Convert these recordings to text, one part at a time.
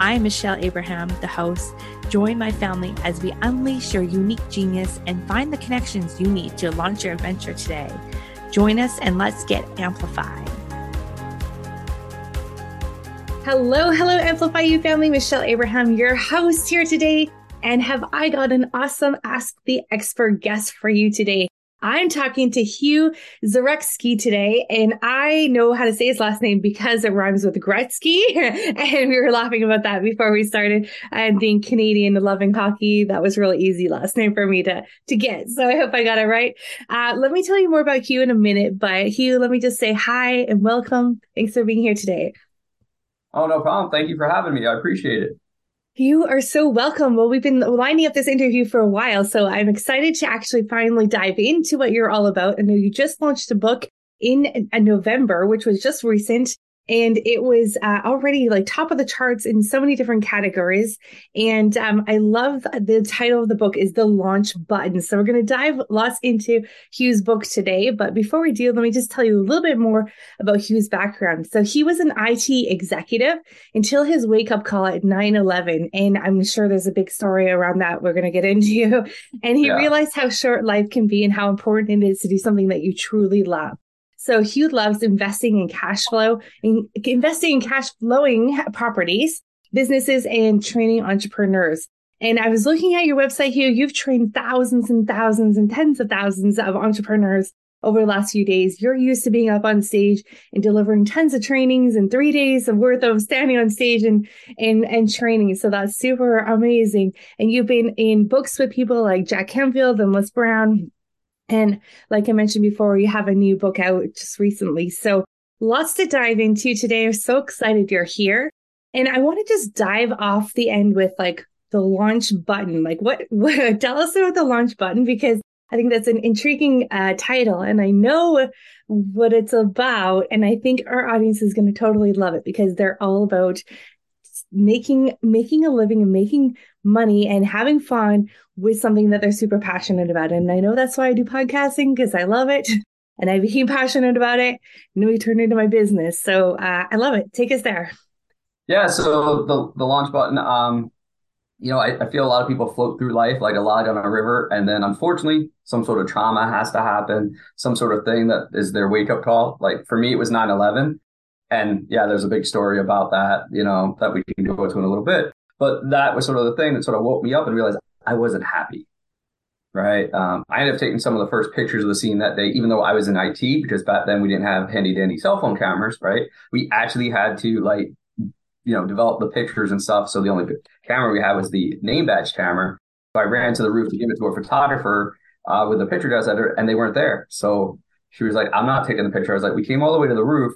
I'm Michelle Abraham, the host. Join my family as we unleash your unique genius and find the connections you need to launch your adventure today. Join us and let's get amplified. Hello, hello, Amplify You family. Michelle Abraham, your host here today. And have I got an awesome Ask the Expert guest for you today? I'm talking to Hugh Zaretsky today, and I know how to say his last name because it rhymes with Gretzky. and we were laughing about that before we started. And being Canadian and loving hockey, that was really easy last name for me to, to get. So I hope I got it right. Uh, let me tell you more about Hugh in a minute, but Hugh, let me just say hi and welcome. Thanks for being here today. Oh, no problem. Thank you for having me. I appreciate it. You are so welcome. Well, we've been lining up this interview for a while, so I'm excited to actually finally dive into what you're all about. I know you just launched a book in uh, November, which was just recent and it was uh, already like top of the charts in so many different categories. And um, I love the title of the book is the launch button. So we're going to dive lots into Hugh's book today. But before we do, let me just tell you a little bit more about Hugh's background. So he was an IT executive until his wake up call at 9 11. And I'm sure there's a big story around that we're going to get into. And he yeah. realized how short life can be and how important it is to do something that you truly love. So Hugh loves investing in cash flow, in, investing in cash flowing properties, businesses, and training entrepreneurs. And I was looking at your website, Hugh. You've trained thousands and thousands and tens of thousands of entrepreneurs over the last few days. You're used to being up on stage and delivering tons of trainings and three days of worth of standing on stage and and and training. So that's super amazing. And you've been in books with people like Jack Canfield and Les Brown and like I mentioned before, you have a new book out just recently. So lots to dive into today. I'm so excited you're here. And I want to just dive off the end with like the launch button. Like what, what tell us about the launch button because I think that's an intriguing uh, title and I know what it's about. And I think our audience is going to totally love it because they're all about making making a living and making money and having fun with something that they're super passionate about. And I know that's why I do podcasting because I love it. And I became passionate about it. And then we turned into my business. So uh, I love it. Take us there. Yeah. So the, the launch button, um, you know, I, I feel a lot of people float through life like a log on a river. And then unfortunately, some sort of trauma has to happen, some sort of thing that is their wake up call. Like for me, it was 9 11. And yeah, there's a big story about that, you know, that we can go into in a little bit. But that was sort of the thing that sort of woke me up and realized I wasn't happy. Right. Um, I ended up taking some of the first pictures of the scene that day, even though I was in IT, because back then we didn't have handy dandy cell phone cameras. Right. We actually had to like, you know, develop the pictures and stuff. So the only camera we had was the name badge camera. So I ran to the roof to give it to a photographer uh, with the picture desk editor, and they weren't there. So she was like, I'm not taking the picture. I was like, we came all the way to the roof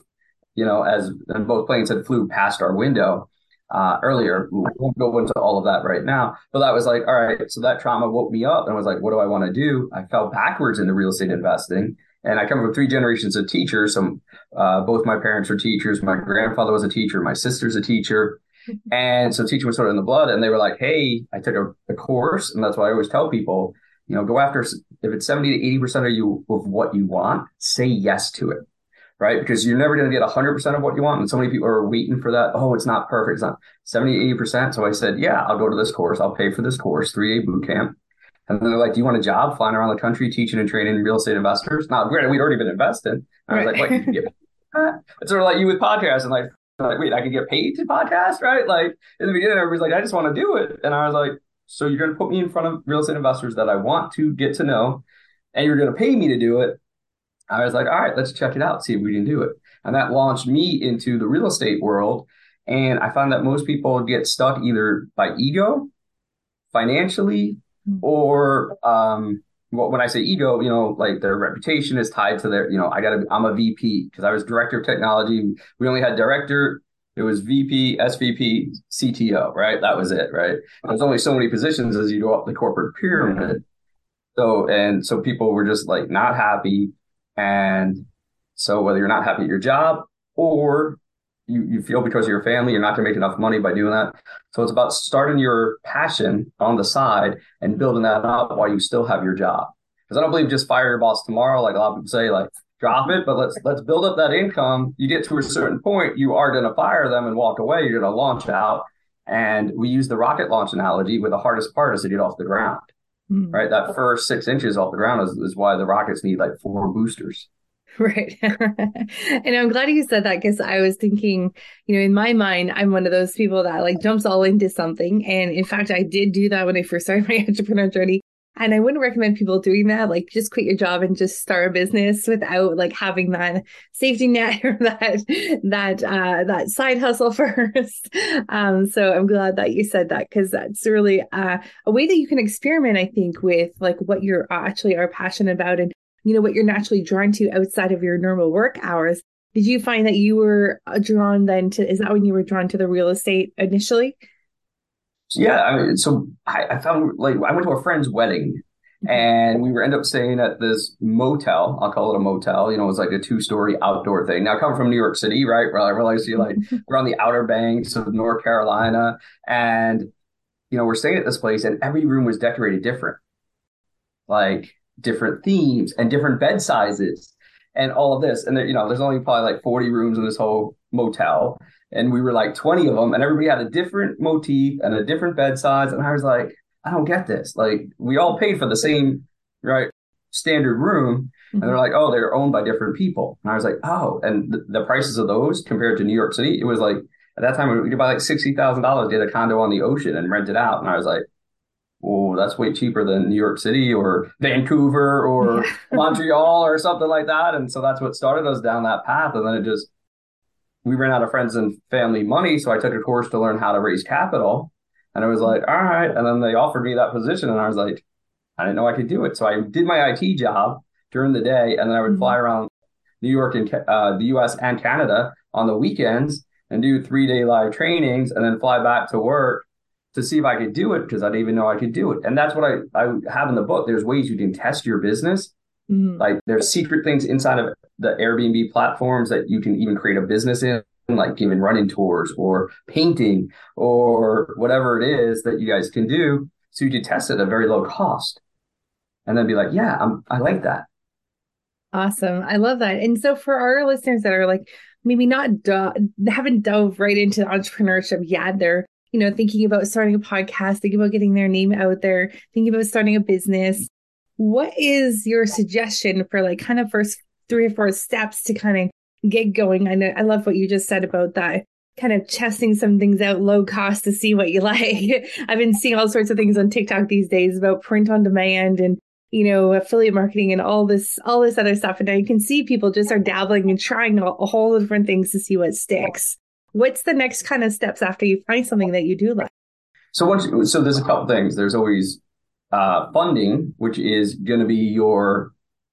you know, as and both planes had flew past our window uh, earlier. We won't go into all of that right now, but that was like, all right. So that trauma woke me up, and I was like, what do I want to do? I fell backwards into real estate investing. And I come from three generations of teachers. So uh, both my parents were teachers. My grandfather was a teacher. My sister's a teacher. And so teaching was sort of in the blood. And they were like, hey, I took a, a course. And that's why I always tell people, you know, go after, if it's 70 to 80% of you of what you want, say yes to it right? Because you're never going to get 100% of what you want. And so many people are waiting for that. Oh, it's not perfect. It's not 70, 80%. So I said, yeah, I'll go to this course. I'll pay for this course, 3A boot camp. And then they're like, do you want a job flying around the country teaching and training real estate investors? Now, granted, we'd already been invested. I was right. like, what, you can get It's sort of like you with podcasts and like, like, wait, I can get paid to podcast, right? Like in the beginning, everybody's like, I just want to do it. And I was like, so you're going to put me in front of real estate investors that I want to get to know, and you're going to pay me to do it. I was like, all right, let's check it out, see if we can do it. And that launched me into the real estate world. And I found that most people get stuck either by ego, financially, mm-hmm. or um, when I say ego, you know, like their reputation is tied to their, you know, I got to, I'm a VP because I was director of technology. We only had director, it was VP, SVP, CTO, right? That was it, right? There's only so many positions as you go up the corporate pyramid. So, and so people were just like not happy. And so whether you're not happy at your job or you, you feel because of your family, you're not going to make enough money by doing that. So it's about starting your passion on the side and building that up while you still have your job. Because I don't believe just fire your boss tomorrow. Like a lot of people say, like drop it, but let's let's build up that income. You get to a certain point, you are going to fire them and walk away. You're going to launch out. And we use the rocket launch analogy where the hardest part is to get off the ground, mm. right? That first six inches off the ground is, is why the rockets need like four boosters. Right. and I'm glad you said that because I was thinking, you know, in my mind, I'm one of those people that like jumps all into something. And in fact, I did do that when I first started my entrepreneur journey. And I wouldn't recommend people doing that. Like just quit your job and just start a business without like having that safety net or that that uh that side hustle first. um so I'm glad that you said that because that's really uh, a way that you can experiment, I think, with like what you're actually are passionate about and you know what you're naturally drawn to outside of your normal work hours. Did you find that you were uh, drawn then to is that when you were drawn to the real estate initially? Yeah, I so I, I found like I went to a friend's wedding mm-hmm. and we were end up staying at this motel. I'll call it a motel. You know, it was like a two story outdoor thing. Now, coming from New York City, right? Where I realized you like mm-hmm. we're on the outer banks of North Carolina, and you know we're staying at this place, and every room was decorated different, like different themes and different bed sizes, and all of this. And there, you know, there's only probably like 40 rooms in this whole motel, and we were like 20 of them, and everybody had a different motif and a different bed size. And I was like, I don't get this. Like, we all paid for the same, right, standard room. And they're mm-hmm. like, oh, they're owned by different people. And I was like, oh, and th- the prices of those compared to New York City, it was like, at that time, we could buy like $60,000, get a condo on the ocean and rent it out. And I was like, oh, that's way cheaper than New York City or Vancouver or. Montreal or something like that. And so that's what started us down that path. And then it just, we ran out of friends and family money. So I took a course to learn how to raise capital. And I was like, all right. And then they offered me that position. And I was like, I didn't know I could do it. So I did my IT job during the day. And then I would mm-hmm. fly around New York and uh, the US and Canada on the weekends and do three day live trainings and then fly back to work to see if I could do it because I didn't even know I could do it. And that's what I, I have in the book. There's ways you can test your business. Mm-hmm. Like there's secret things inside of the Airbnb platforms that you can even create a business in, like even running tours or painting or whatever it is that you guys can do. So you can test it at a very low cost and then be like, yeah, I'm, I like that. Awesome. I love that. And so for our listeners that are like, maybe not do- haven't dove right into entrepreneurship yet, they're, you know, thinking about starting a podcast, thinking about getting their name out there, thinking about starting a business. What is your suggestion for like kind of first three or four steps to kind of get going? I know I love what you just said about that kind of testing some things out low cost to see what you like. I've been seeing all sorts of things on TikTok these days about print on demand and you know affiliate marketing and all this all this other stuff and I can see people just are dabbling and trying a, whole different things to see what sticks. What's the next kind of steps after you find something that you do like? So once so there's a couple things. There's always uh, funding, which is going to be your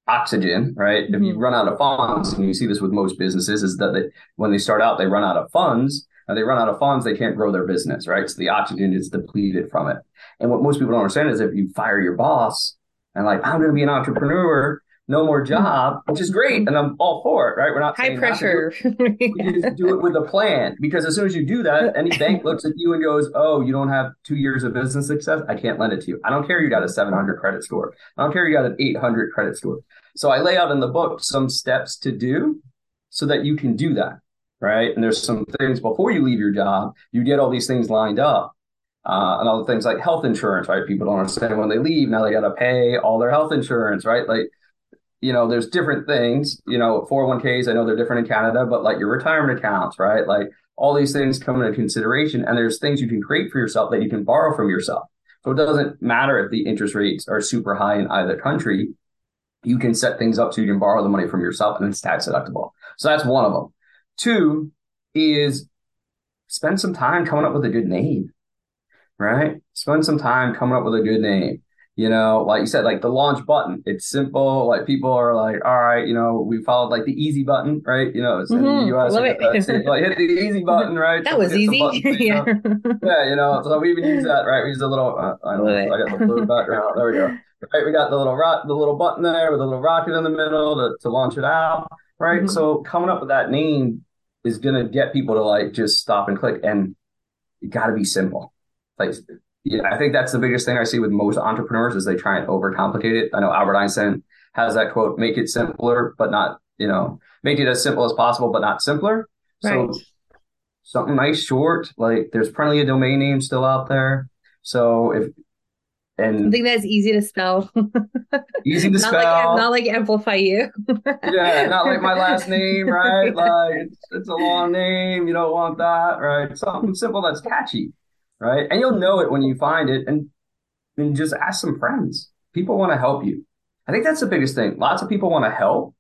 oxygen, right? Mm-hmm. If you mm-hmm. run out of funds, and you see this with most businesses, is that they, when they start out, they run out of funds. And they run out of funds, they can't grow their business, right? So the oxygen is depleted from it. And what most people don't understand is if you fire your boss and like, I'm going to be an entrepreneur, no more job, which is great, and I'm all for it, right? We're not high pressure. Do we just do it with a plan because as soon as you do that, any bank looks at you and goes, "Oh, you don't have two years of business success. I can't lend it to you. I don't care you got a 700 credit score. I don't care you got an 800 credit score." So I lay out in the book some steps to do so that you can do that, right? And there's some things before you leave your job, you get all these things lined up. Uh, and all the things like health insurance, right? People don't understand when they leave. Now they got to pay all their health insurance, right? Like you know, there's different things, you know, 401ks, I know they're different in Canada, but like your retirement accounts, right? Like all these things come into consideration and there's things you can create for yourself that you can borrow from yourself. So it doesn't matter if the interest rates are super high in either country. You can set things up so you can borrow the money from yourself and it's tax deductible. So that's one of them. Two is spend some time coming up with a good name, right? Spend some time coming up with a good name You know, like you said, like the launch button. It's simple. Like people are like, all right, you know, we followed like the easy button, right? You know, it's mm-hmm. in the US. Love it. like hit the easy button, right? That so was easy. Button, yeah. yeah, you know, so we even use that, right? We use a little. Uh, I don't know. I got the blue background. There we go. Right, we got the little rock, the little button there with a little rocket in the middle to, to launch it out. Right. Mm-hmm. So coming up with that name is gonna get people to like just stop and click, and you got to be simple. Like yeah, I think that's the biggest thing I see with most entrepreneurs is they try and overcomplicate it. I know Albert Einstein has that quote, make it simpler, but not, you know, make it as simple as possible, but not simpler. Right. So something nice, short, like there's plenty of domain names still out there. So if, and I think that's easy to spell. easy to not spell. Like, not like amplify you. yeah, not like my last name, right? Like it's, it's a long name. You don't want that, right? Something simple that's catchy right? And you'll know it when you find it and, and just ask some friends. People want to help you. I think that's the biggest thing. Lots of people want to help,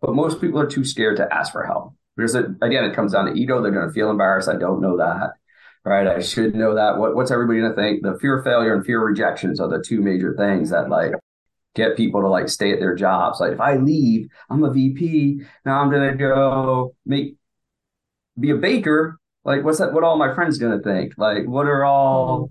but most people are too scared to ask for help. Because it, again, it comes down to ego. They're going to feel embarrassed. I don't know that. Right. I should know that. What, what's everybody going to think? The fear of failure and fear of rejections are the two major things that like get people to like stay at their jobs. Like if I leave, I'm a VP. Now I'm going to go make, be a baker like what's that what all my friends gonna think like what are all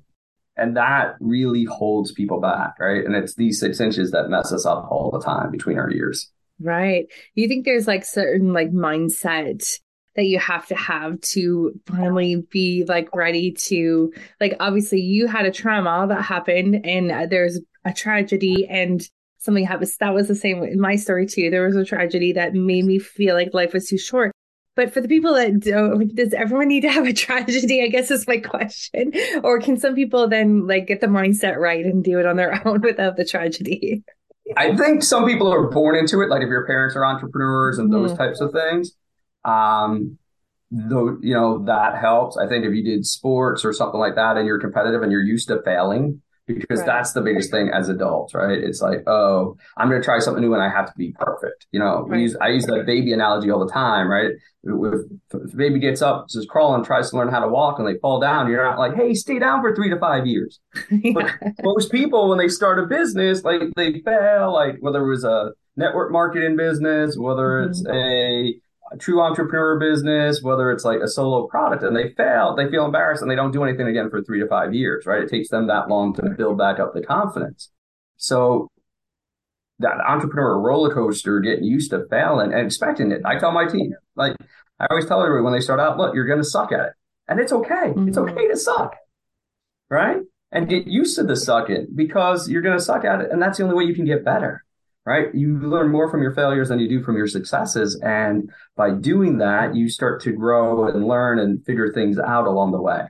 and that really holds people back right and it's these six inches that mess us up all the time between our ears right you think there's like certain like mindset that you have to have to finally be like ready to like obviously you had a trauma that happened and there's a tragedy and something happens that was the same in my story too there was a tragedy that made me feel like life was too short but for the people that don't, does everyone need to have a tragedy? I guess is my question. Or can some people then like get the mindset right and do it on their own without the tragedy? I think some people are born into it. Like if your parents are entrepreneurs and those mm-hmm. types of things, um, though you know that helps. I think if you did sports or something like that and you're competitive and you're used to failing, because right. that's the biggest thing as adults, right? It's like, oh, I'm going to try something new and I have to be perfect. You know, right. use, I use that baby analogy all the time, right? If, if baby gets up, just crawling, tries to learn how to walk and they fall down, you're not like, hey, stay down for three to five years. yeah. But most people, when they start a business, like they fail, like whether it was a network marketing business, whether mm-hmm. it's a a true entrepreneur business, whether it's like a solo product and they fail, they feel embarrassed and they don't do anything again for three to five years, right? It takes them that long to build back up the confidence. So that entrepreneur roller coaster, getting used to failing and expecting it. I tell my team, like I always tell everybody when they start out, look, you're going to suck at it. And it's okay. Mm-hmm. It's okay to suck, right? And get used to the sucking because you're going to suck at it. And that's the only way you can get better right? You learn more from your failures than you do from your successes. And by doing that, you start to grow and learn and figure things out along the way.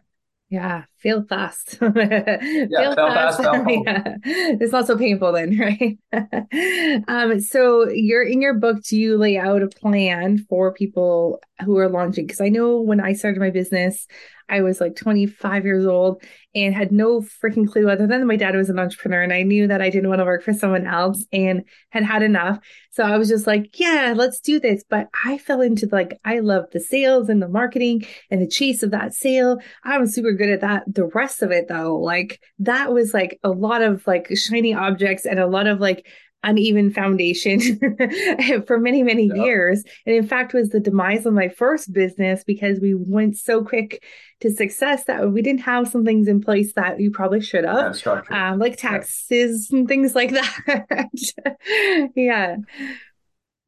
Yeah, fail fast. yeah, fail, fast. fast yeah. It's not so painful then, right? um, so you're in your book, do you lay out a plan for people who are launching? Because I know when I started my business, I was like 25 years old and had no freaking clue other than my dad was an entrepreneur and I knew that I didn't want to work for someone else and had had enough. So I was just like, yeah, let's do this. But I fell into like, I love the sales and the marketing and the chase of that sale. I was super good at that. The rest of it though, like that was like a lot of like shiny objects and a lot of like uneven foundation for many many yep. years and in fact was the demise of my first business because we went so quick to success that we didn't have some things in place that you probably should have um, like taxes yeah. and things like that yeah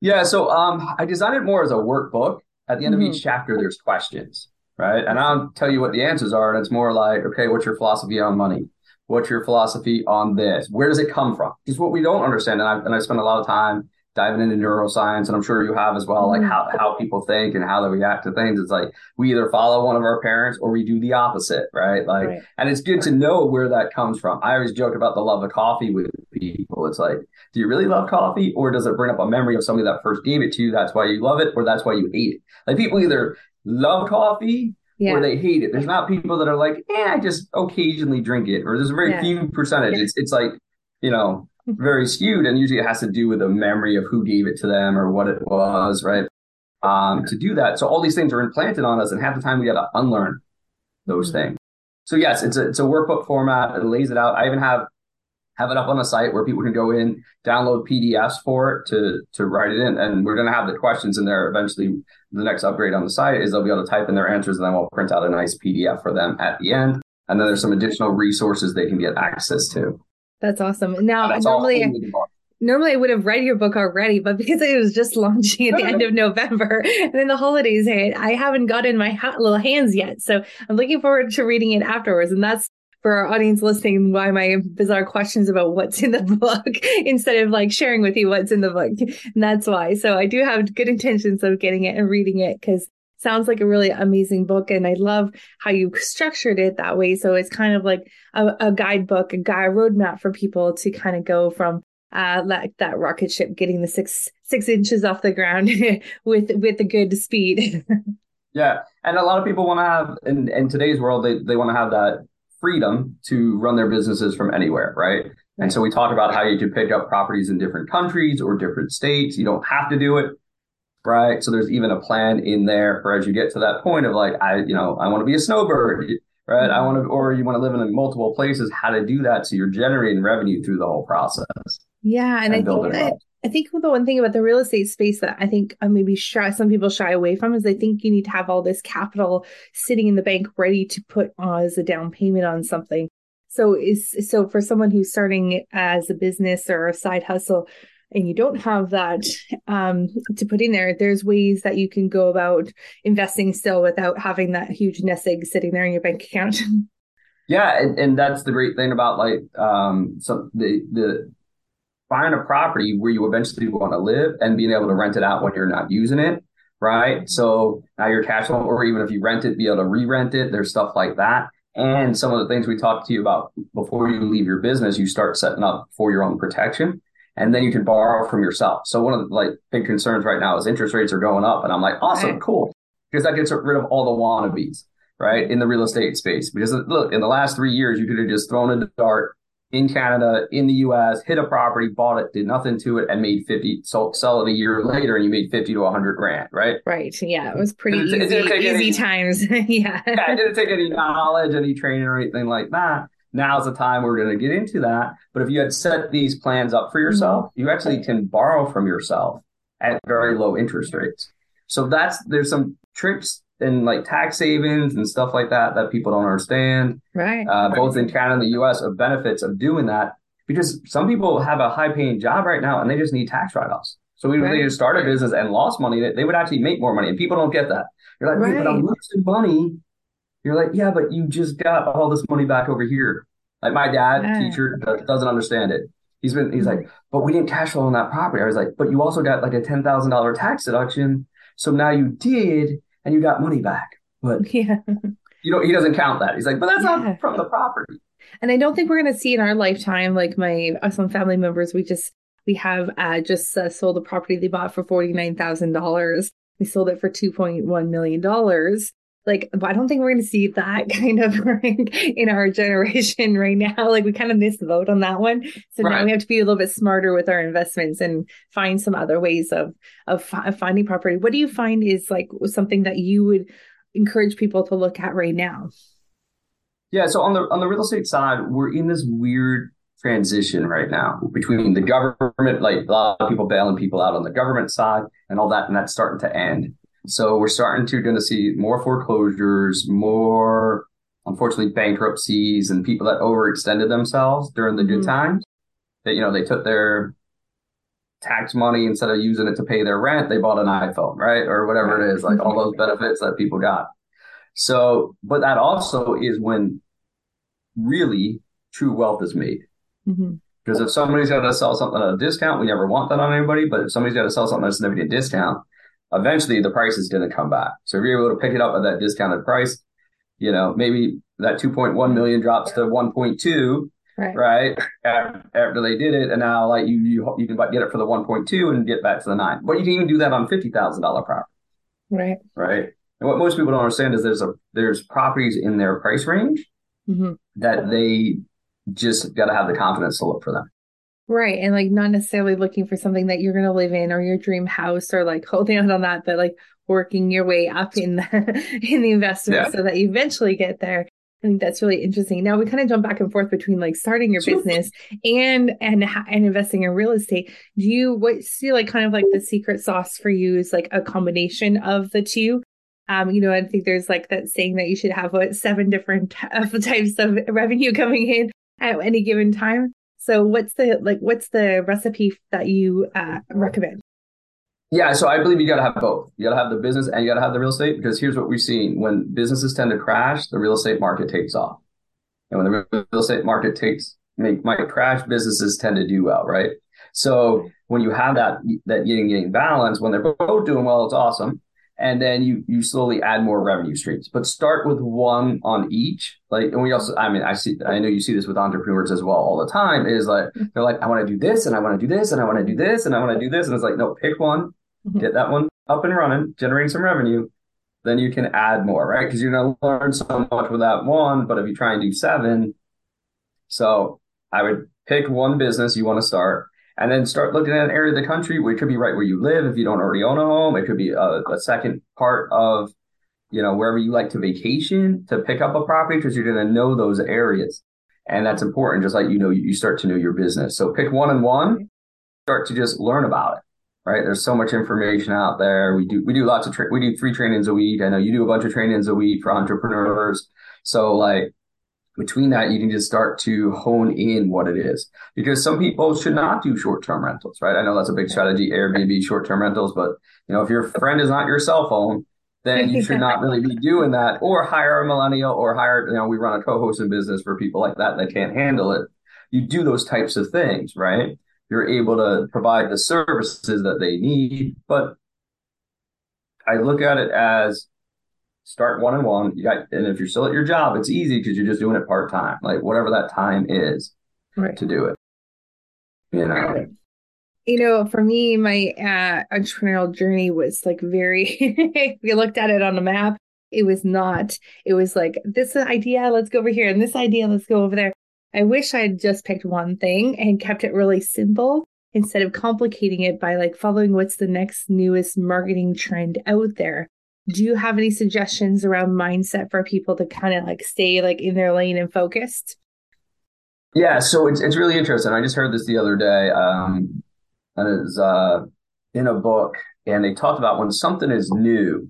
yeah so um i designed it more as a workbook at the end mm-hmm. of each chapter there's questions right and i'll tell you what the answers are and it's more like okay what's your philosophy on money What's your philosophy on this? Where does it come from? Because what we don't understand, and I and I spend a lot of time diving into neuroscience, and I'm sure you have as well, like mm-hmm. how, how people think and how they react to things. It's like we either follow one of our parents or we do the opposite, right? Like, right. and it's good to know where that comes from. I always joke about the love of coffee with people. It's like, do you really love coffee, or does it bring up a memory of somebody that first gave it to you? That's why you love it, or that's why you hate it. Like people either love coffee yeah. or they hate it. There's not people that are like, yeah, I just occasionally drink it, or there's a very yeah. few percentage. Yeah. It's it's like, you know, very skewed, and usually it has to do with a memory of who gave it to them or what it was, right? Um, to do that, so all these things are implanted on us, and half the time we got to unlearn those mm-hmm. things. So yes, it's a it's a workbook format. It lays it out. I even have have it up on a site where people can go in, download PDFs for it to to write it in, and we're going to have the questions in there. Eventually, the next upgrade on the site is they'll be able to type in their answers, and then we'll print out a nice PDF for them at the end. And then there's some additional resources they can get access to. That's awesome. Now, normally, normally I would have read your book already, but because it was just launching at the end of November and then the holidays hit, I haven't gotten my ha- little hands yet. So I'm looking forward to reading it afterwards. And that's for our audience listening why my bizarre questions about what's in the book instead of like sharing with you what's in the book. And that's why. So I do have good intentions of getting it and reading it because sounds like a really amazing book and i love how you structured it that way so it's kind of like a, a guidebook a guide roadmap for people to kind of go from uh, like that rocket ship getting the six six inches off the ground with with a good speed. yeah, and a lot of people want to have in in today's world they they want to have that freedom to run their businesses from anywhere, right? And so we talk about how you can pick up properties in different countries or different states. You don't have to do it, right? So there's even a plan in there for as you get to that point of like, I, you know, I want to be a snowbird, right? I want to, or you want to live in multiple places, how to do that. So you're generating revenue through the whole process. Yeah. And, and I think that, I think the one thing about the real estate space that I think uh, maybe shy, some people shy away from is they think you need to have all this capital sitting in the bank ready to put as a down payment on something. So is so for someone who's starting as a business or a side hustle, and you don't have that um, to put in there, there's ways that you can go about investing still without having that huge nest egg sitting there in your bank account. Yeah, and, and that's the great thing about like um, some the the buying a property where you eventually want to live and being able to rent it out when you're not using it, right? So now your cash flow, or even if you rent it, be able to re-rent it. There's stuff like that. And some of the things we talked to you about before you leave your business, you start setting up for your own protection and then you can borrow from yourself. So one of the like big concerns right now is interest rates are going up, and I'm like, awesome, cool, because that gets rid of all the wannabes, right, in the real estate space. Because look, in the last three years, you could have just thrown in the dart in Canada, in the US, hit a property, bought it, did nothing to it, and made 50, so sell it a year later and you made 50 to 100 grand, right? Right. Yeah. It was pretty it, easy, it easy any, times. yeah. Yeah. It didn't take any knowledge, any training or anything like that now's the time we're going to get into that. But if you had set these plans up for yourself, mm-hmm. you actually can borrow from yourself at very low interest rates. So that's there's some tricks and like tax savings and stuff like that that people don't understand. Right. Uh, both in Canada and the U.S. of benefits of doing that because some people have a high paying job right now and they just need tax write offs. So even right. if they just started a business and lost money, they would actually make more money. And people don't get that. You're like, right. but I'm losing money you're like, yeah, but you just got all this money back over here. Like my dad, yeah. teacher, doesn't understand it. He's been, he's like, but we didn't cash flow on that property. I was like, but you also got like a ten thousand dollar tax deduction, so now you did, and you got money back. But yeah, you know, he doesn't count that. He's like, but that's yeah. not from the property. And I don't think we're going to see in our lifetime, like my some family members, we just we have uh, just uh, sold a property they bought for forty nine thousand dollars. We sold it for two point one million dollars like I don't think we're going to see that kind of in our generation right now. Like we kind of missed the boat on that one. So right. now we have to be a little bit smarter with our investments and find some other ways of of finding property. What do you find is like something that you would encourage people to look at right now? Yeah, so on the on the real estate side, we're in this weird transition right now between the government, like a lot of people bailing people out on the government side and all that, and that's starting to end. So we're starting to going to see more foreclosures, more unfortunately bankruptcies, and people that overextended themselves during the good mm-hmm. times. That you know they took their tax money instead of using it to pay their rent, they bought an iPhone, right, or whatever it is, like all those benefits that people got. So, but that also is when really true wealth is made. Mm-hmm. Because if somebody's got to sell something at a discount, we never want that on anybody. But if somebody's got to sell something at a significant discount, eventually the price is going to come back. So if you're able to pick it up at that discounted price, you know, maybe that 2.1 million drops to 1.2, right? right? After they did it. And now like you, you, you can get it for the 1.2 and get back to the nine, but you can even do that on $50,000 property. Right. Right. And what most people don't understand is there's a, there's properties in their price range mm-hmm. that they just got to have the confidence to look for them. Right. And like not necessarily looking for something that you're going to live in or your dream house or like holding out on that, but like working your way up in the, in the investment yeah. so that you eventually get there. I think that's really interesting. Now we kind of jump back and forth between like starting your business and and and investing in real estate. Do you what see like kind of like the secret sauce for you is like a combination of the two? Um, you know, I think there's like that saying that you should have what seven different types of revenue coming in at any given time. So what's the like what's the recipe that you uh, recommend? Yeah, so I believe you got to have both. You got to have the business and you got to have the real estate because here's what we've seen: when businesses tend to crash, the real estate market takes off, and when the real estate market takes make might crash, businesses tend to do well, right? So when you have that that yin yang balance, when they're both doing well, it's awesome and then you you slowly add more revenue streams but start with one on each like and we also i mean i see i know you see this with entrepreneurs as well all the time is like mm-hmm. they're like i want to do this and i want to do this and i want to do this and i want to do this and it's like no pick one mm-hmm. get that one up and running generating some revenue then you can add more right because you're going to learn so much with that one but if you try and do seven so i would pick one business you want to start and then start looking at an area of the country it could be right where you live if you don't already own a home. It could be a, a second part of, you know, wherever you like to vacation to pick up a property because you're going to know those areas. And that's important, just like you know, you start to know your business. So pick one and one, start to just learn about it. Right. There's so much information out there. We do we do lots of tra- we do three trainings a week. I know you do a bunch of trainings a week for entrepreneurs. So like between that, you need to start to hone in what it is. Because some people should not do short term rentals, right? I know that's a big strategy, Airbnb short term rentals, but you know, if your friend is not your cell phone, then you should not really be doing that or hire a millennial or hire, you know, we run a co-hosting business for people like that that can't handle it. You do those types of things, right? You're able to provide the services that they need. But I look at it as start one and one. You got, and if you're still at your job, it's easy because you're just doing it part time, like whatever that time is right. to do it. You know. You know, for me, my uh, entrepreneurial journey was like very. we looked at it on the map, it was not. It was like this idea, let's go over here, and this idea, let's go over there. I wish I had just picked one thing and kept it really simple instead of complicating it by like following what's the next newest marketing trend out there do you have any suggestions around mindset for people to kind of like stay like in their lane and focused? Yeah so it's, it's really interesting. I just heard this the other day um and it's uh in a book and they talked about when something is new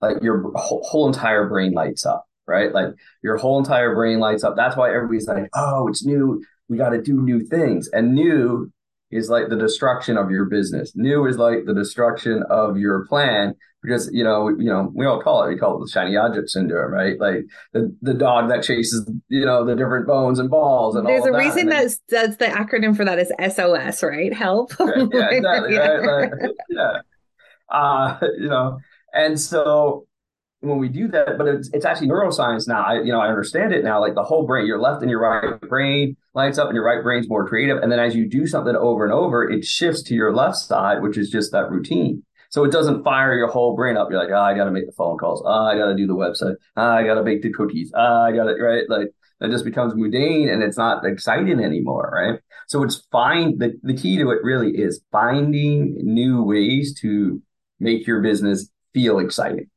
like your whole, whole entire brain lights up right? Like your whole entire brain lights up. That's why everybody's like oh it's new. We got to do new things. And new is like the destruction of your business. New is like the destruction of your plan because you know you know we all call it we call it the shiny object syndrome, right? Like the the dog that chases you know the different bones and balls and there's a that. reason that's that's the acronym for that is SOS, right? Help. Right, yeah, exactly. yeah. Right? Like, yeah. Uh, you know, and so when we do that, but it's, it's actually neuroscience now. I, you know, I understand it now. Like the whole brain, your left and your right brain lights up, and your right brain's more creative. And then as you do something over and over, it shifts to your left side, which is just that routine. So it doesn't fire your whole brain up. You're like, oh, I got to make the phone calls. Oh, I got to do the website. Oh, I got to bake the cookies. Oh, I got it right. Like it just becomes mundane and it's not exciting anymore, right? So it's fine. The, the key to it really is finding new ways to make your business feel exciting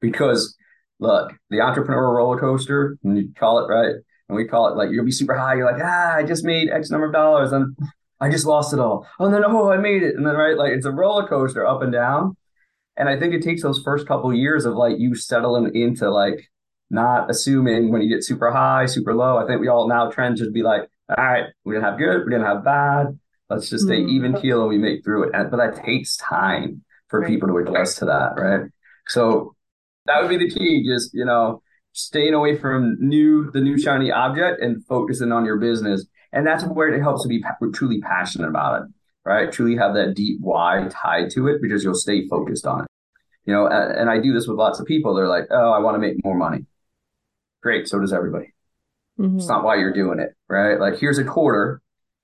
because look, the entrepreneur roller coaster, you call it right, and we call it like you'll be super high. You're like, ah, I just made X number of dollars, and I just lost it all. Oh, and then oh, I made it, and then right, like it's a roller coaster up and down. And I think it takes those first couple of years of like you settling into like not assuming when you get super high, super low. I think we all now trend to be like, all right, we're gonna have good, we're gonna have bad. Let's just stay mm-hmm. even keel and we make through it. And, but that takes time for right. people to adjust to that, right? So that would be the key. Just you know, staying away from new the new shiny object and focusing on your business. And that's where it helps to be truly passionate about it, right? Truly have that deep why tied to it because you'll stay focused on it. You know, and I do this with lots of people. They're like, "Oh, I want to make more money." Great, so does everybody. Mm-hmm. It's not why you're doing it, right? Like, here's a quarter.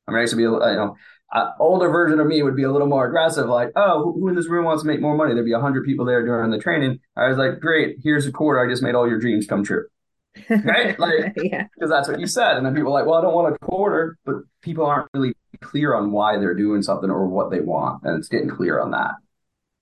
I mean, I used to be, you know, uh, older version of me would be a little more aggressive, like, oh, who, in this room wants to make more money? There'd be a hundred people there during the training. I was like, great, here's a quarter. I just made all your dreams come true. right? Like, yeah, because that's what you said. And then people are like, well, I don't want a quarter, but people aren't really clear on why they're doing something or what they want, and it's getting clear on that.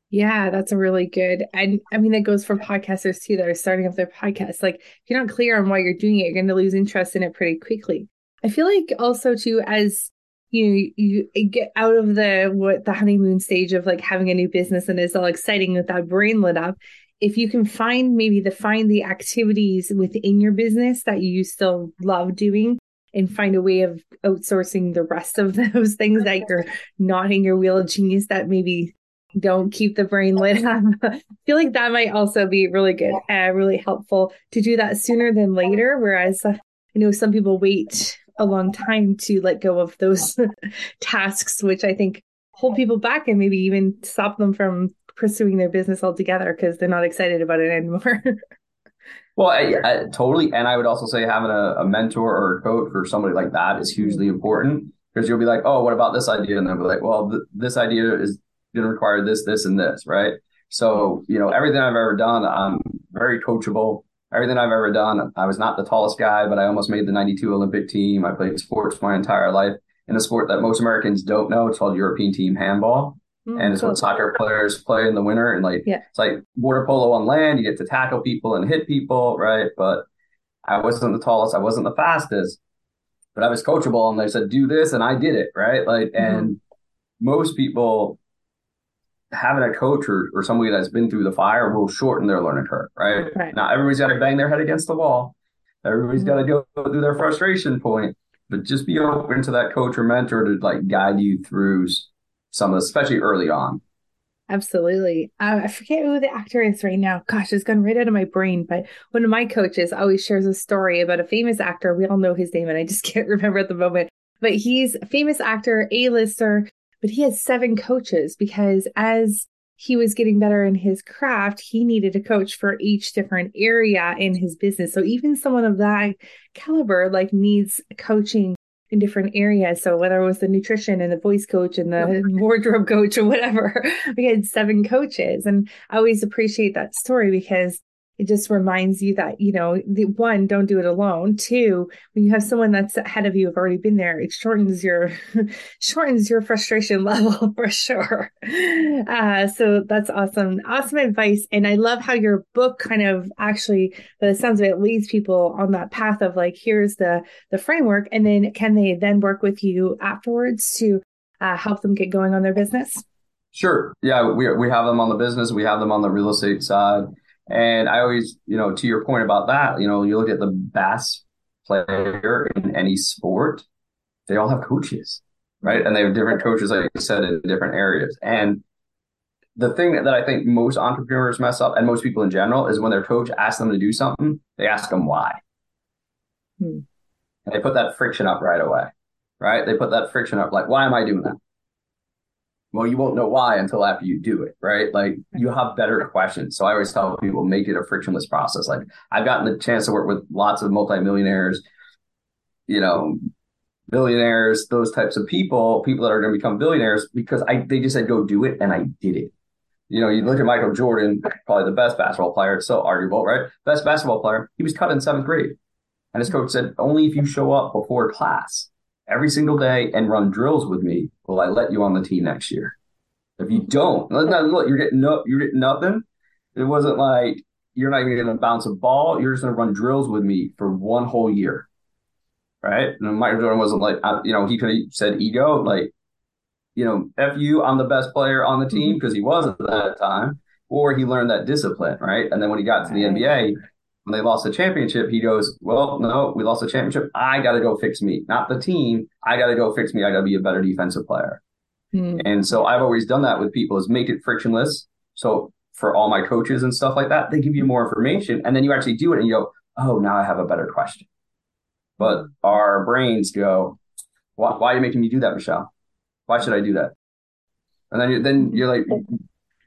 Yeah, that's a really good. And I mean, that goes for podcasters too that are starting up their podcast. Like, if you're not clear on why you're doing it, you're going to lose interest in it pretty quickly. I feel like also too, as you you get out of the what the honeymoon stage of like having a new business and it's all exciting with that brain lit up. If you can find maybe the find the activities within your business that you still love doing and find a way of outsourcing the rest of those things that you're not in your wheel of genius that maybe don't keep the brain lit up. I feel like that might also be really good, uh, really helpful to do that sooner than later. Whereas uh, I know some people wait a long time to let go of those tasks, which I think hold people back and maybe even stop them from pursuing their business altogether because they're not excited about it anymore. well, I, I, totally. And I would also say having a, a mentor or a coach or somebody like that is hugely important because you'll be like, oh, what about this idea? And they'll be like, well, th- this idea is going to require this, this, and this, right? So, you know, everything I've ever done, I'm very coachable. Everything I've ever done, I was not the tallest guy, but I almost made the 92 Olympic team. I played sports my entire life in a sport that most Americans don't know. It's called European team handball. Mm, and it's cool. what soccer players play in the winter. And like, yeah. it's like water polo on land. You get to tackle people and hit people, right? But I wasn't the tallest. I wasn't the fastest, but I was coachable. And they said, do this. And I did it, right? Like, mm-hmm. and most people having a coach or, or somebody that's been through the fire will shorten their learning curve, right? right. Now everybody's got to bang their head against the wall. Everybody's mm-hmm. got to go through their frustration point, but just be open to that coach or mentor to like guide you through some of, especially early on. Absolutely. I forget who the actor is right now. Gosh, it's gone right out of my brain. But one of my coaches always shares a story about a famous actor. We all know his name, and I just can't remember at the moment. But he's a famous actor, A-lister, but he had seven coaches because as he was getting better in his craft, he needed a coach for each different area in his business. So even someone of that caliber like needs coaching in different areas. So whether it was the nutrition and the voice coach and the wardrobe coach or whatever, we had seven coaches. And I always appreciate that story because it just reminds you that you know the one don't do it alone two when you have someone that's ahead of you have already been there it shortens your shortens your frustration level for sure uh, so that's awesome awesome advice and i love how your book kind of actually by the sounds of it leads people on that path of like here's the the framework and then can they then work with you afterwards to uh, help them get going on their business Sure. Yeah, we we have them on the business. We have them on the real estate side. And I always, you know, to your point about that, you know, you look at the best player in any sport, they all have coaches, right? And they have different coaches, like you said, in different areas. And the thing that, I think most entrepreneurs mess up, and most people in general, is when their coach asks them to do something, they ask them why. Hmm. And they put that friction up right away, right? They put that friction up, like, why am I doing that? Well, you won't know why until after you do it, right? Like you have better questions. So I always tell people make it a frictionless process. Like I've gotten the chance to work with lots of multimillionaires, you know, billionaires, those types of people, people that are going to become billionaires because I they just said go do it and I did it. You know, you look at Michael Jordan, probably the best basketball player. It's so arguable, right? Best basketball player. He was cut in seventh grade. And his coach said, only if you show up before class every single day and run drills with me, will I let you on the team next year? If you don't, look, you're getting no, you're getting nothing. It wasn't like you're not even going to bounce a ball. You're just going to run drills with me for one whole year, right? And Michael Jordan wasn't like, you know, he could have said ego, like, you know, f you, I'm the best player on the team because mm-hmm. he was at that time, or he learned that discipline, right? And then when he got to the NBA, when they lost the championship, he goes, Well, no, we lost the championship. I got to go fix me, not the team. I got to go fix me. I got to be a better defensive player. Mm. And so I've always done that with people is make it frictionless. So for all my coaches and stuff like that, they give you more information and then you actually do it and you go, Oh, now I have a better question. But our brains go, Why, why are you making me do that, Michelle? Why should I do that? And then, you, then you're like,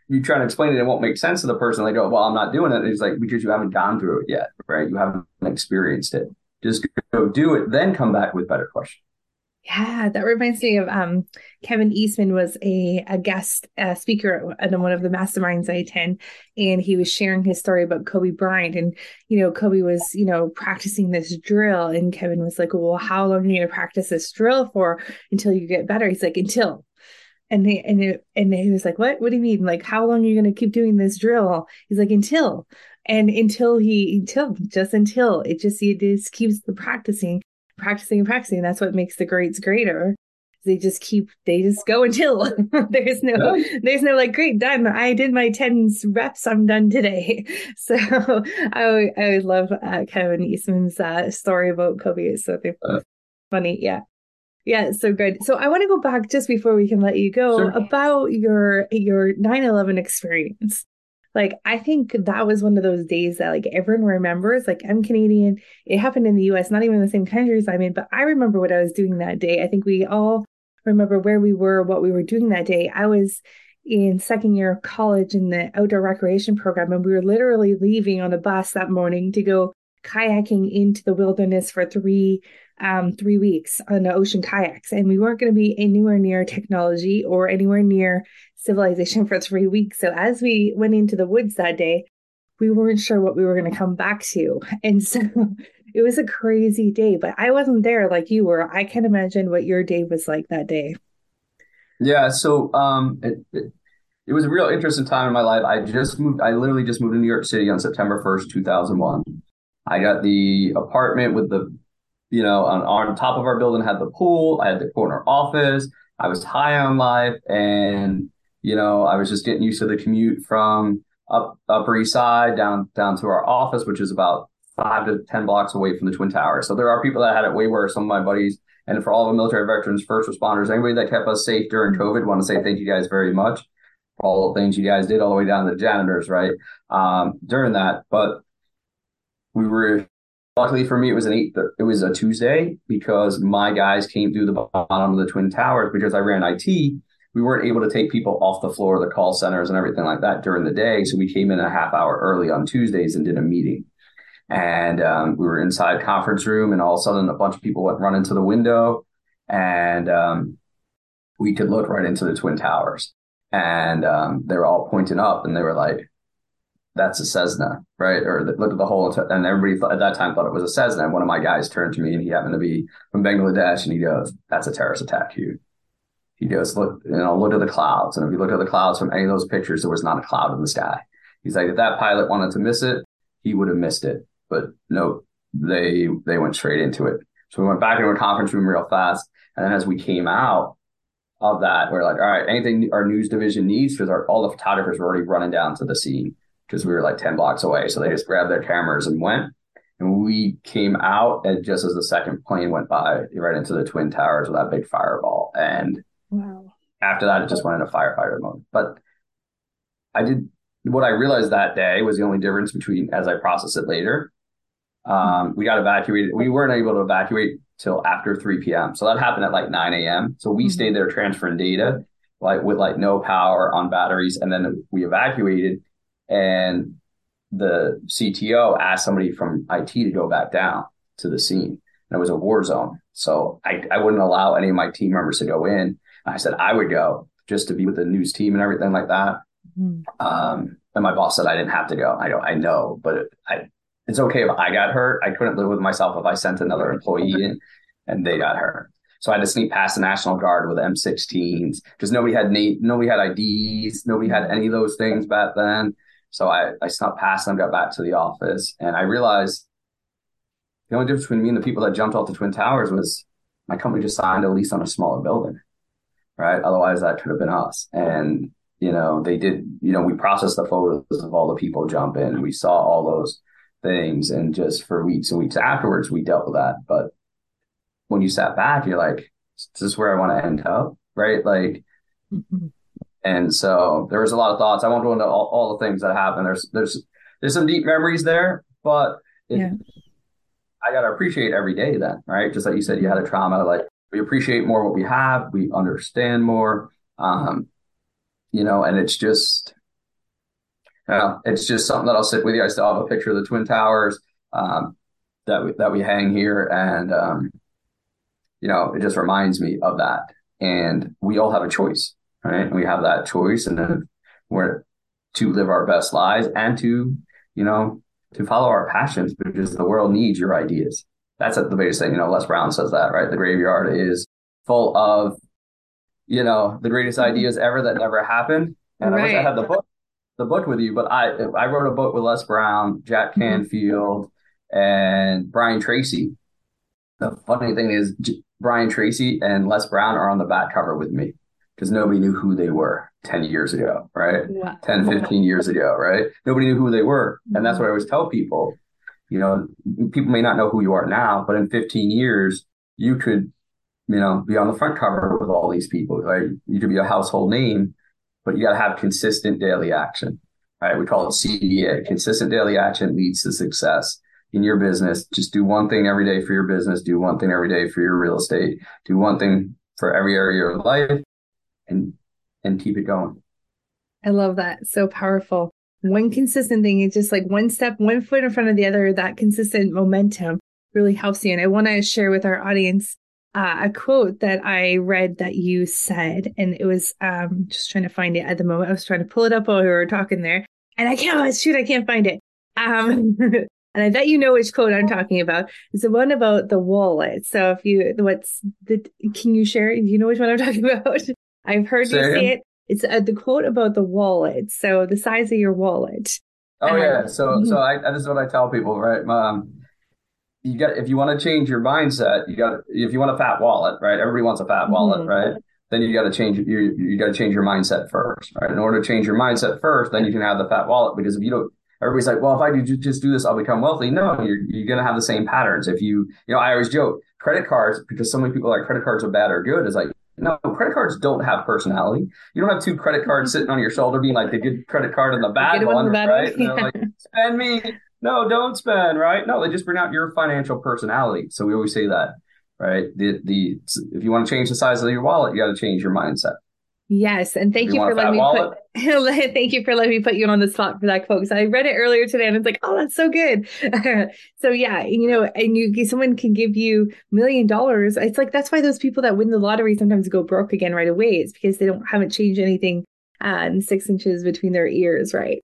you try to explain it, it won't make sense to the person. They go, well, I'm not doing it. And it's like, because you haven't gone through it yet, right? You haven't experienced it. Just go do it, then come back with better questions. Yeah, that reminds me of um, Kevin Eastman was a, a guest uh, speaker at one of the masterminds I attend, and he was sharing his story about Kobe Bryant. And, you know, Kobe was, you know, practicing this drill. And Kevin was like, well, how long are you going to practice this drill for until you get better? He's like, until And they and it, and he was like, "What? What do you mean? Like, how long are you going to keep doing this drill?" He's like, "Until." And until he until just until it just it just keeps the practicing, practicing and practicing. That's what makes the greats greater they just keep they just go until there's no there's no like great done i did my 10 reps i'm done today so i i love uh, kevin eastman's uh, story about kobe it's so uh, funny yeah yeah so good so i want to go back just before we can let you go sure. about your your 9-11 experience like i think that was one of those days that like everyone remembers like i'm canadian it happened in the us not even the same countries i'm in but i remember what i was doing that day i think we all remember where we were, what we were doing that day. I was in second year of college in the outdoor recreation program, and we were literally leaving on a bus that morning to go kayaking into the wilderness for three um, three weeks on the ocean kayaks, and we weren't going to be anywhere near technology or anywhere near civilization for three weeks. So as we went into the woods that day, we weren't sure what we were going to come back to, and so it was a crazy day, but I wasn't there like you were. I can't imagine what your day was like that day. Yeah, so um, it, it, it was a real interesting time in my life. I just moved. I literally just moved to New York City on September first, two thousand one. I got the apartment with the, you know, on, on top of our building had the pool. I had the corner office. I was high on life, and you know, I was just getting used to the commute from up Upper East Side down down to our office, which is about five to 10 blocks away from the Twin Towers. So there are people that had it way worse. Some of my buddies, and for all the military veterans, first responders, anybody that kept us safe during COVID, want to say thank you guys very much for all the things you guys did, all the way down to the janitors, right? Um, during that. But we were, luckily for me, it was an eight, it was a Tuesday because my guys came through the bottom of the Twin Towers because I ran IT. We weren't able to take people off the floor of the call centers and everything like that during the day. So we came in a half hour early on Tuesdays and did a meeting and um, we were inside conference room and all of a sudden a bunch of people went run into the window and um, we could look right into the twin towers and um, they were all pointing up and they were like that's a Cessna, right? Or the, look at the whole, and everybody thought, at that time thought it was a Cessna. And one of my guys turned to me and he happened to be from Bangladesh and he goes, that's a terrorist attack, Hugh. He goes, look, you know, look at the clouds. And if you look at the clouds from any of those pictures, there was not a cloud in the sky. He's like, if that pilot wanted to miss it, he would have missed it but no, they they went straight into it. So we went back into a conference room real fast, and then as we came out of that, we're like, all right, anything our news division needs because all the photographers were already running down to the scene because we were like ten blocks away. So they just grabbed their cameras and went. And we came out, and just as the second plane went by, right into the twin towers with that big fireball. And wow. after that, it just went into firefighter mode. But I did what I realized that day was the only difference between as I process it later um, we got evacuated. We weren't able to evacuate till after 3 p.m. So that happened at like 9 a.m. So we mm-hmm. stayed there transferring data, like with like no power on batteries, and then we evacuated. And the CTO asked somebody from IT to go back down to the scene. And it was a war zone. So I, I wouldn't allow any of my team members to go in. I said I would go just to be with the news team and everything like that. Mm-hmm. Um, and my boss said I didn't have to go. I go, I know, but I it's okay if I got hurt. I couldn't live with myself if I sent another employee in and they got hurt. So I had to sneak past the National Guard with M16s because nobody had na- nobody had IDs, nobody had any of those things back then. So I, I snuck past them, got back to the office, and I realized the only difference between me and the people that jumped off the Twin Towers was my company just signed a lease on a smaller building, right? Otherwise, that could have been us. And you know, they did. You know, we processed the photos of all the people jumping. We saw all those things and just for weeks and weeks afterwards we dealt with that but when you sat back you're like this is where i want to end up right like mm-hmm. And so there was a lot of thoughts i won't go into all, all the things that happened there's there's there's some deep memories there but it, yeah. i gotta appreciate every day then right just like you said you had a trauma like we appreciate more what we have we understand more um you know and it's just yeah, it's just something that I'll sit with you. I still have a picture of the Twin Towers um, that we, that we hang here, and um, you know, it just reminds me of that. And we all have a choice, right? We have that choice, and then we're to live our best lives and to, you know, to follow our passions because the world needs your ideas. That's the biggest thing. You know, Les Brown says that, right? The graveyard is full of you know, the greatest mm-hmm. ideas ever that never happened. And right. I wish I had the book, the book with you, but I I wrote a book with Les Brown, Jack mm-hmm. Canfield, and Brian Tracy. The funny thing is, Brian Tracy and Les Brown are on the back cover with me because nobody knew who they were 10 years ago, right? Wow. 10, 15 years ago, right? Nobody knew who they were. And that's mm-hmm. what I always tell people. You know, people may not know who you are now, but in 15 years, you could, you know, be on the front cover with all these people, right? You could be a household name, but you got to have consistent daily action, right? We call it CDA. Consistent daily action leads to success in your business. Just do one thing every day for your business. Do one thing every day for your real estate. Do one thing for every area of your life and and keep it going. I love that. So powerful. One consistent thing is just like one step, one foot in front of the other. That consistent momentum really helps you. And I want to share with our audience uh, a quote that I read that you said, and it was um, just trying to find it at the moment. I was trying to pull it up while we were talking there, and I can't. Shoot, I can't find it. Um, and I bet you know which quote I'm talking about. It's the one about the wallet. So if you, what's the? Can you share? Do you know which one I'm talking about? I've heard Say you say it. It's uh, the quote about the wallet. So the size of your wallet. Oh um, yeah. So so I this is what I tell people, right? Um, you got if you want to change your mindset, you got if you want a fat wallet, right? Everybody wants a fat wallet, mm-hmm. right? Then you got to change you you got to change your mindset first, right? In order to change your mindset first, then you can have the fat wallet because if you don't everybody's like, well, if I do just do this, I'll become wealthy. No, you're, you're going to have the same patterns. If you, you know, I always joke credit cards because so many people are like credit cards are bad or good is like, no, credit cards don't have personality. You don't have two credit cards sitting on your shoulder being like the good credit card and the bad one, right? Yeah. like, spend me. No, don't spend, right? No, they just bring out your financial personality. So we always say that, right? The the if you want to change the size of your wallet, you got to change your mindset. Yes, and thank you, you for letting me wallet? put thank you for letting me put you on the spot for that, folks. I read it earlier today, and it's like, oh, that's so good. so yeah, you know, and you someone can give you million dollars. It's like that's why those people that win the lottery sometimes go broke again right away. It's because they don't haven't changed anything uh, six inches between their ears, right?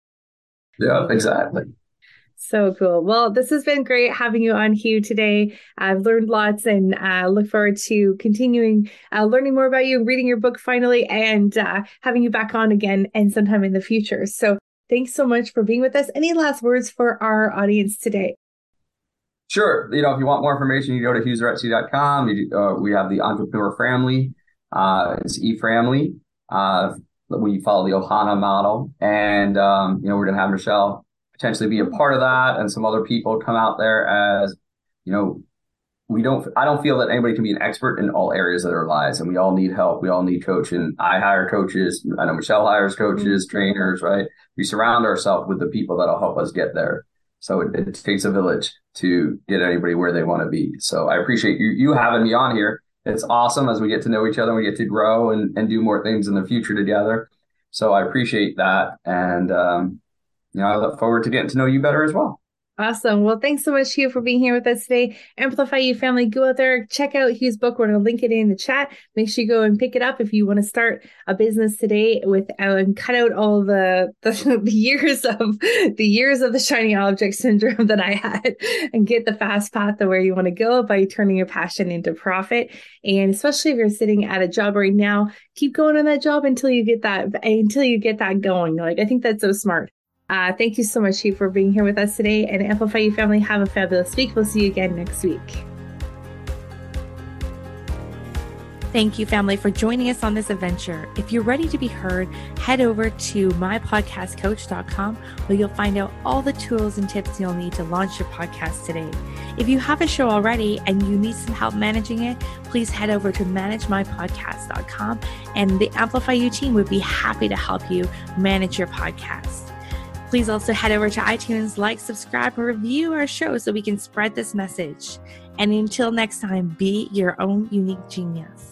Yeah, exactly. So cool. Well, this has been great having you on Hugh today. I've learned lots and uh, look forward to continuing uh, learning more about you, reading your book finally, and uh, having you back on again and sometime in the future. So thanks so much for being with us. Any last words for our audience today? Sure. You know, if you want more information, you go to hughzaretsky.com. You, uh, we have the entrepreneur family. Uh, it's e-family. Uh, we follow the Ohana model. And, um, you know, we're going to have Michelle potentially be a part of that and some other people come out there as, you know, we don't, I don't feel that anybody can be an expert in all areas of their lives and we all need help. We all need coaching. I hire coaches. I know Michelle hires coaches, mm-hmm. trainers, right? We surround ourselves with the people that'll help us get there. So it, it takes a village to get anybody where they want to be. So I appreciate you, you having me on here. It's awesome as we get to know each other and we get to grow and, and do more things in the future together. So I appreciate that. And, um, you know, I look forward to getting to know you better as well. Awesome. Well, thanks so much, Hugh, for being here with us today. Amplify You family. Go out there, check out Hugh's book. We're going to link it in the chat. Make sure you go and pick it up if you want to start a business today with and cut out all the, the, the years of the years of the shiny object syndrome that I had and get the fast path to where you want to go by turning your passion into profit. And especially if you're sitting at a job right now, keep going on that job until you get that until you get that going. Like I think that's so smart. Uh, thank you so much, Chief, for being here with us today. And Amplify You family, have a fabulous week. We'll see you again next week. Thank you, family, for joining us on this adventure. If you're ready to be heard, head over to mypodcastcoach.com where you'll find out all the tools and tips you'll need to launch your podcast today. If you have a show already and you need some help managing it, please head over to managemypodcast.com and the Amplify You team would be happy to help you manage your podcast. Please also head over to iTunes, like, subscribe, and review our show so we can spread this message. And until next time, be your own unique genius.